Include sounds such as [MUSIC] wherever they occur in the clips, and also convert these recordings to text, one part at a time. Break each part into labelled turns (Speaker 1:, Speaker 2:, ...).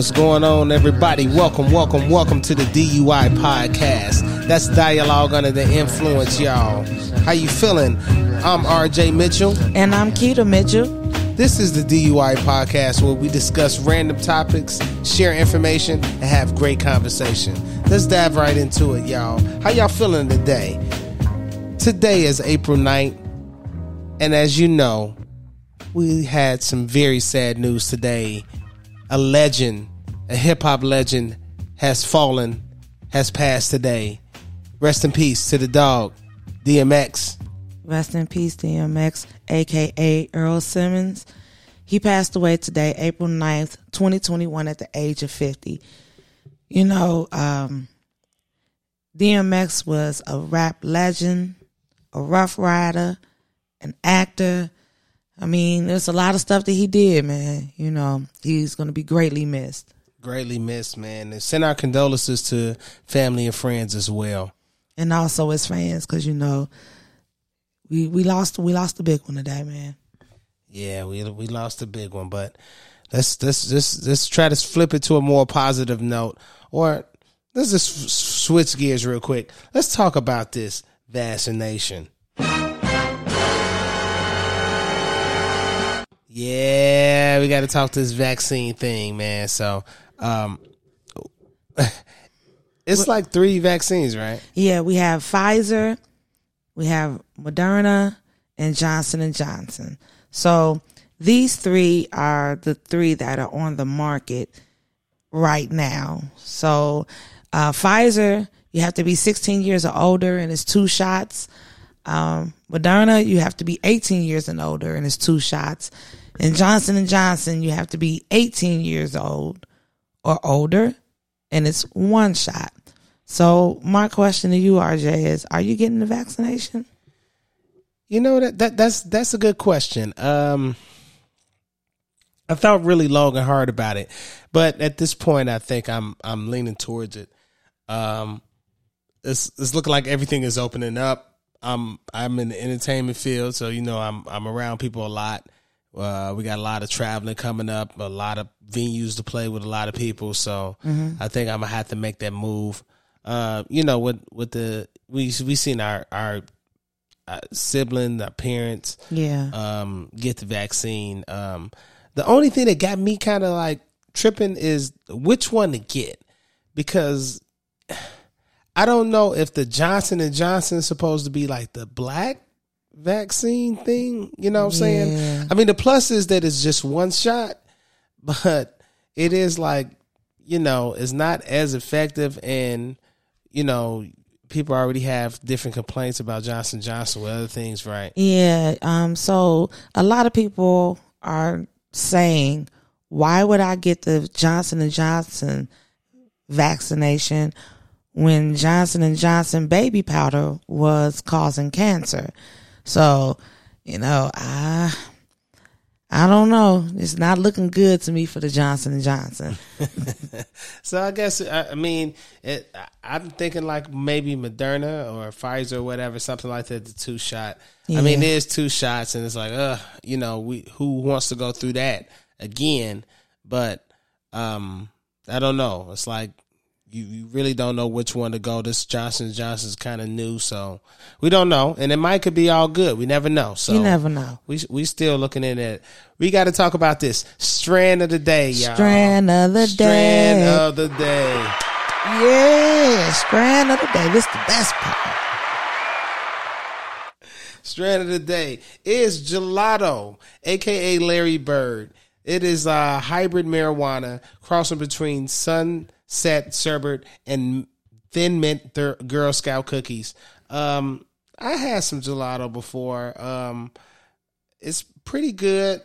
Speaker 1: What's going on, everybody? Welcome, welcome, welcome to the DUI podcast. That's dialogue under the influence, y'all. How you feeling? I'm RJ Mitchell.
Speaker 2: And I'm Keita Mitchell.
Speaker 1: This is the DUI podcast where we discuss random topics, share information, and have great conversation. Let's dive right into it, y'all. How y'all feeling today? Today is April 9th, and as you know, we had some very sad news today. A legend, a hip hop legend, has fallen, has passed today. Rest in peace to the dog, DMX.
Speaker 2: Rest in peace, DMX, aka Earl Simmons. He passed away today, April 9th, 2021, at the age of 50. You know, um, DMX was a rap legend, a rough rider, an actor, I mean, there's a lot of stuff that he did, man. You know, he's going to be greatly missed.
Speaker 1: Greatly missed, man. And send our condolences to family and friends as well,
Speaker 2: and also as fans, because you know, we we lost we lost a big one today, man.
Speaker 1: Yeah, we we lost a big one, but let's let's let's let's try to flip it to a more positive note, or let's just switch gears real quick. Let's talk about this vaccination. Yeah, we got to talk this vaccine thing, man. So, um, [LAUGHS] it's like three vaccines, right?
Speaker 2: Yeah, we have Pfizer, we have Moderna, and Johnson and Johnson. So these three are the three that are on the market right now. So uh, Pfizer, you have to be 16 years or older, and it's two shots. Um, Moderna, you have to be 18 years and older, and it's two shots. And Johnson and Johnson, you have to be 18 years old or older, and it's one shot. So my question to you, RJ, is: Are you getting the vaccination?
Speaker 1: You know that that that's that's a good question. Um, I thought really long and hard about it, but at this point, I think I'm I'm leaning towards it. Um, it's it's looking like everything is opening up. I'm I'm in the entertainment field, so you know I'm I'm around people a lot. Uh, we got a lot of traveling coming up, a lot of venues to play with a lot of people. So mm-hmm. I think I'm gonna have to make that move. Uh, you know, with with the we we seen our our uh, sibling, our parents,
Speaker 2: yeah,
Speaker 1: um, get the vaccine. Um, the only thing that got me kind of like tripping is which one to get because [SIGHS] I don't know if the Johnson and Johnson is supposed to be like the black vaccine thing. You know what I'm yeah. saying? I mean, the plus is that it's just one shot, [LAUGHS] but it is like, you know, it's not as effective and, you know, people already have different complaints about Johnson Johnson with other things, right?
Speaker 2: Yeah. Um, so a lot of people are saying, why would I get the Johnson and Johnson vaccination when Johnson and Johnson baby powder was causing cancer? So, you know, I I don't know. It's not looking good to me for the Johnson and Johnson. [LAUGHS]
Speaker 1: so I guess I mean it, I'm thinking like maybe Moderna or Pfizer or whatever, something like that. The two shot. Yeah. I mean, there's two shots, and it's like, uh, you know, we who wants to go through that again? But um, I don't know. It's like you, you really don't know which one to go. This Johnson Johnson's kind of new, so we don't know, and it might could be all good. We never know. So
Speaker 2: you never know.
Speaker 1: We we still looking in it. We got to talk about this strand of the day, y'all.
Speaker 2: Strand of the
Speaker 1: strand
Speaker 2: day.
Speaker 1: Strand of the day.
Speaker 2: Yeah, strand of the day. This the best part.
Speaker 1: Strand of the day is gelato, aka Larry Bird. It is a hybrid marijuana crossing between sun set sherbet and thin mint Girl Scout cookies. Um, I had some gelato before. Um, it's pretty good.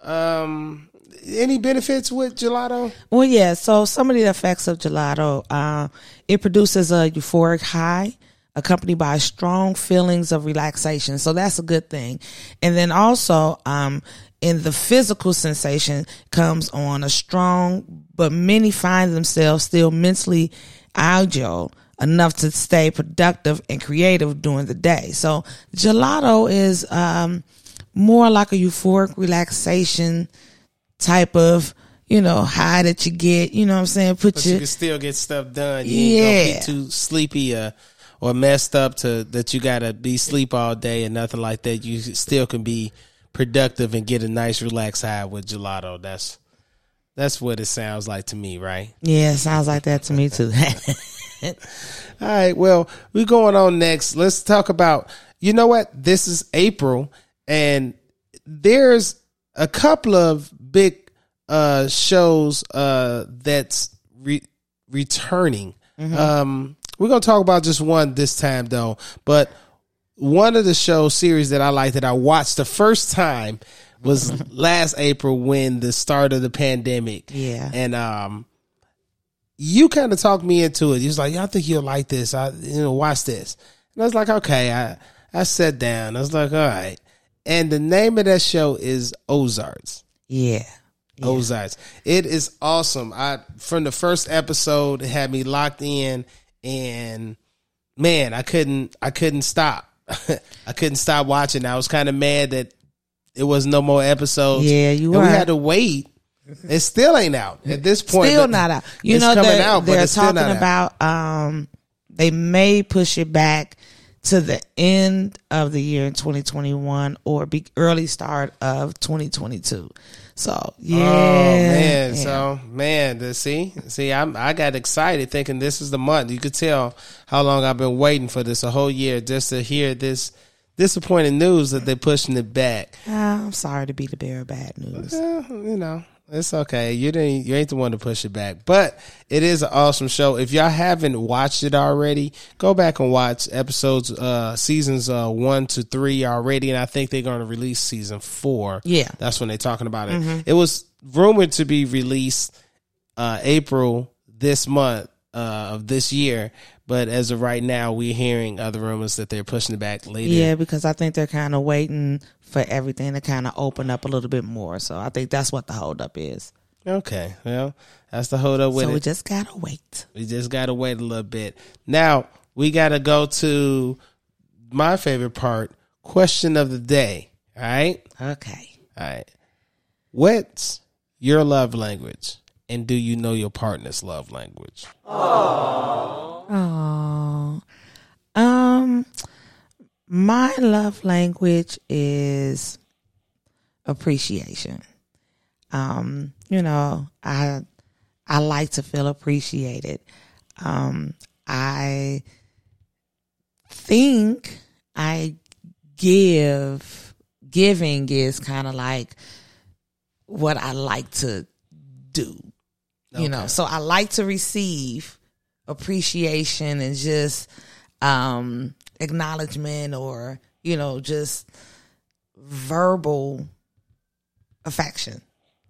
Speaker 1: Um, any benefits with gelato?
Speaker 2: Well, yeah. So some of the effects of gelato, uh, it produces a euphoric high accompanied by strong feelings of relaxation. So that's a good thing. And then also, um, in the physical sensation comes on a strong, but many find themselves still mentally agile enough to stay productive and creative during the day. So gelato is um, more like a euphoric relaxation type of, you know, high that you get. You know what I'm saying? Put
Speaker 1: But
Speaker 2: your
Speaker 1: you can still get stuff done. You
Speaker 2: Yeah.
Speaker 1: be too sleepy uh, or messed up to that you gotta be sleep all day and nothing like that. You still can be productive and get a nice relaxed high with gelato. That's that's what it sounds like to me, right?
Speaker 2: yeah. Sounds like that to me too. [LAUGHS]
Speaker 1: All right. Well, we're going on next. Let's talk about. You know what? This is April, and there's a couple of big uh shows uh that's re- returning. Um, we're gonna talk about just one this time though, but one of the show series that I like that I watched the first time was [LAUGHS] last April when the start of the pandemic.
Speaker 2: Yeah.
Speaker 1: and um you kind of talked me into it. You was like, "Yeah, I think you'll like this. I, you know, watch this." And I was like, "Okay." I I sat down. I was like, "All right." And the name of that show is Ozarks.
Speaker 2: yeah.
Speaker 1: Ozarks. It is awesome. I from the first episode, it had me locked in, and man, I couldn't. I couldn't stop. [LAUGHS] I couldn't stop watching. I was kind of mad that it was no more episodes.
Speaker 2: Yeah, you were.
Speaker 1: We had to wait. It still ain't out at this point.
Speaker 2: Still not out. You
Speaker 1: it's
Speaker 2: know
Speaker 1: coming
Speaker 2: they're,
Speaker 1: out,
Speaker 2: they're talking about um they may push it back to the end of the year in 2021 or be early start of 2022. So yeah,
Speaker 1: Oh man!
Speaker 2: yeah.
Speaker 1: So man, the, see, see, I'm I got excited thinking this is the month. You could tell how long I've been waiting for this a whole year just to hear this disappointing news that they're pushing it back.
Speaker 2: Ah, I'm sorry to be the bearer of bad news.
Speaker 1: Eh, you know, it's okay. You didn't. You ain't the one to push it back, but it is an awesome show. If y'all haven't watched it already, go back and watch episodes, uh, seasons uh one to three already, and I think they're going to release season four.
Speaker 2: Yeah.
Speaker 1: that's when they're talking about it. It was rumored to be released uh April this month uh of this year, but as of right now, we're hearing other rumors that they're pushing it back later.
Speaker 2: Yeah, because I think they're kind of waiting for everything to kind of open up a little bit more. So I think that's what the holdup is.
Speaker 1: Okay, well, that's the holdup with
Speaker 2: so
Speaker 1: it.
Speaker 2: we just gotta wait.
Speaker 1: We just gotta wait a little bit. Now we gotta go to my favorite part, question of the day. All right,
Speaker 2: Okay.
Speaker 1: all right. What's your love language, and do you know your partner's love language?
Speaker 2: Oh, um, my love language is appreciation. Um, you know, I I like to feel appreciated. Um, I think I give giving is kind of like what I like to do. You know, so I like to receive appreciation and just um acknowledgement or, you know, just verbal affection,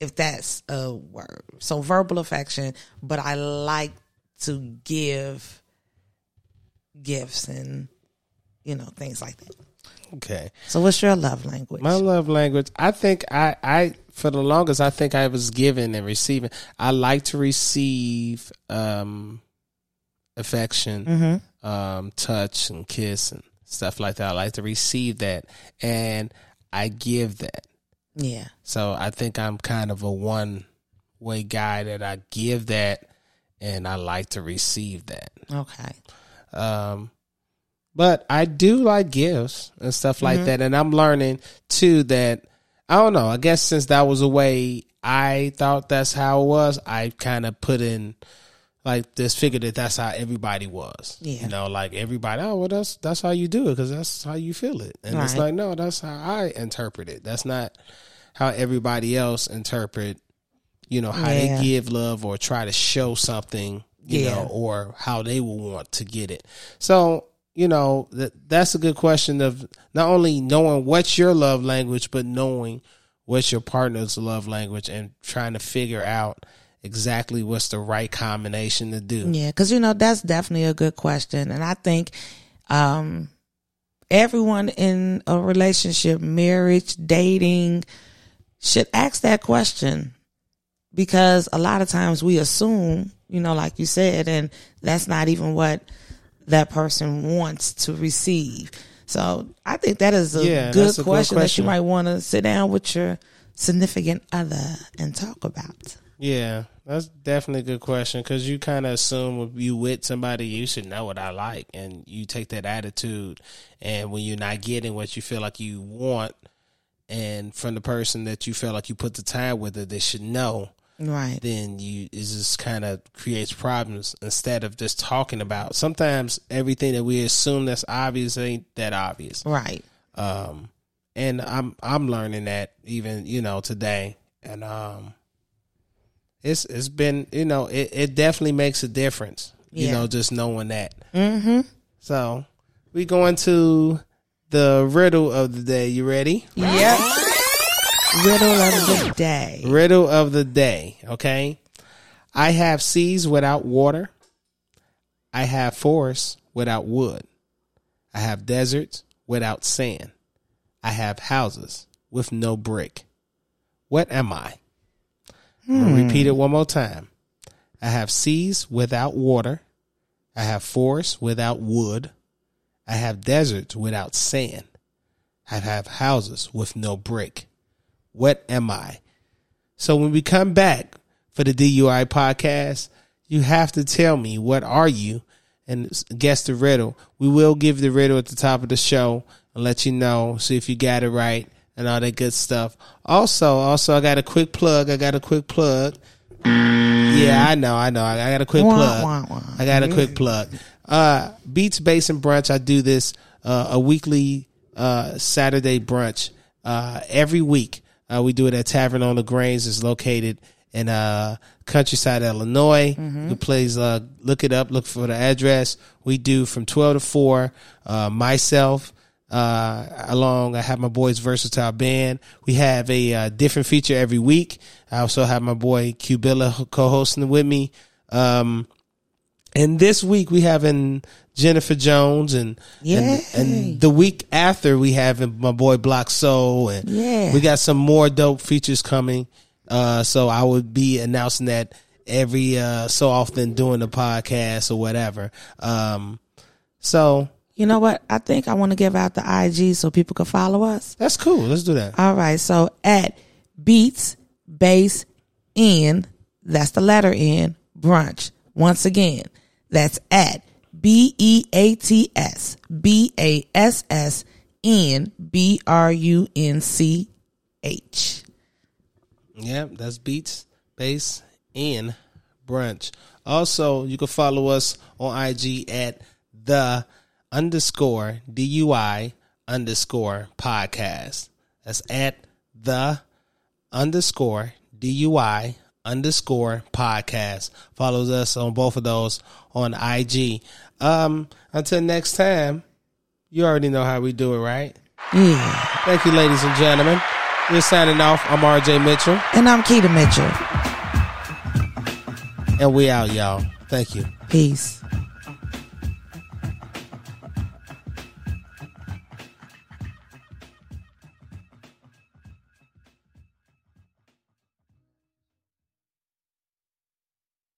Speaker 2: if that's a word. So verbal affection, but I like to give gifts and you know, things like that.
Speaker 1: Okay.
Speaker 2: So what's your love language?
Speaker 1: My love language, I think I, I for the longest I think I was giving and receiving. I like to receive um affection,
Speaker 2: mm-hmm.
Speaker 1: um, touch and kiss and stuff like that. I like to receive that and I give that.
Speaker 2: Yeah.
Speaker 1: So I think I'm kind of a one way guy that I give that and I like to receive that.
Speaker 2: Okay.
Speaker 1: Um, but I do like gifts and stuff like
Speaker 2: Mm-hmm.
Speaker 1: that. And I'm learning too that I don't know. I guess since that was a way I thought that's how it was, I kind of put in like this figure that that's how everybody was.
Speaker 2: Yeah.
Speaker 1: You know, like everybody, oh, well, that's, that's how you do it because that's how you feel it. And it's like, no, that's how I interpret it. That's not how everybody else interpret, you know, how
Speaker 2: Yeah.
Speaker 1: they give love or try to show something, you
Speaker 2: Yeah.
Speaker 1: know, or how they will want to get it. So, you know, that that's a good question of not only knowing what's your love language, but knowing what's your partner's love language and trying to figure out exactly what's the right combination to do.
Speaker 2: Yeah, because you know that's definitely a good question, and I think um, everyone in a relationship, marriage, dating, should ask that question because a lot of times we assume, you know, like you said, and that's not even what that person wants to receive. So I think that is a
Speaker 1: Yeah,
Speaker 2: good,
Speaker 1: a good
Speaker 2: question that you might want to sit down with your significant other and talk about.
Speaker 1: Yeah, that's definitely a good question because you kind of assume if you with somebody, you should know what I like, and you take that attitude. And when you're not getting what you feel like you want, and from the person that you feel like you put the time with, it, they should know.
Speaker 2: Right.
Speaker 1: Then you it just kind of creates problems instead of just talking about. Sometimes everything that we assume that's obvious ain't that obvious.
Speaker 2: Right.
Speaker 1: Um, and I'm I'm learning that even you know today, and um, it's it's been you know it, it definitely makes a difference. You
Speaker 2: Yeah.
Speaker 1: know, just knowing that.
Speaker 2: Mm-hmm.
Speaker 1: So we going to the riddle of the day. You ready?
Speaker 2: Yep. Riddle of the day.
Speaker 1: Riddle of the day. Okay. I have seas without water. I have forests without wood. I have deserts without sand. I have houses with no brick. What am I? I'm repeat it hmm. one more time. I have seas without water. I have forests without wood. I have deserts without sand. I have houses with no brick. What am I? So when we come back for the DUI podcast, you have to tell me what are you and guess the riddle. We will give the riddle at the top of the show and let you know, see if you got it right and all that good stuff. Also, also I got a quick plug. I got a quick plug. Yeah, I know, I know. I got a quick plug. I got a quick plug. Uh, Beats Bass and Brunch. I do this uh, a weekly uh, Saturday brunch uh, every week. Uh, we do it at Tavern on LaGrange. It's located in uh, Countryside, Illinois. You can please uh, look it up. Look for the address. We do from twelve to four. Uh, myself. Uh, along, I have my boys Versatile Band. We have a uh, different feature every week. I also have my boy Cubilla co-hosting with me. Um, and this week we having Jennifer Jones and, and and the week after we having my boy Block Soul and
Speaker 2: Yeah.
Speaker 1: we got some more dope features coming. Uh, so I would be announcing that every uh so often doing the podcast or whatever. Um, so
Speaker 2: You know what? I think I want to give out the IG so people can follow us.
Speaker 1: that's cool. Let's do that.
Speaker 2: All right. So at Beats Bass N, that's the letter N, brunch. Once again, that's at B E A T S B A S S N B R U N C H.
Speaker 1: Yeah, that's Beats, Bass, N Brunch. Also, you can follow us on IG at the underscore DUI underscore podcast. That's at the underscore DUI underscore podcast. Follows us on both of those on IG. Um, until next time, you already know how we do it, right?
Speaker 2: Yeah.
Speaker 1: Thank you, ladies and gentlemen. We're signing off. I'm RJ Mitchell.
Speaker 2: And I'm Keita Mitchell.
Speaker 1: And we out, y'all. Thank you.
Speaker 2: Peace.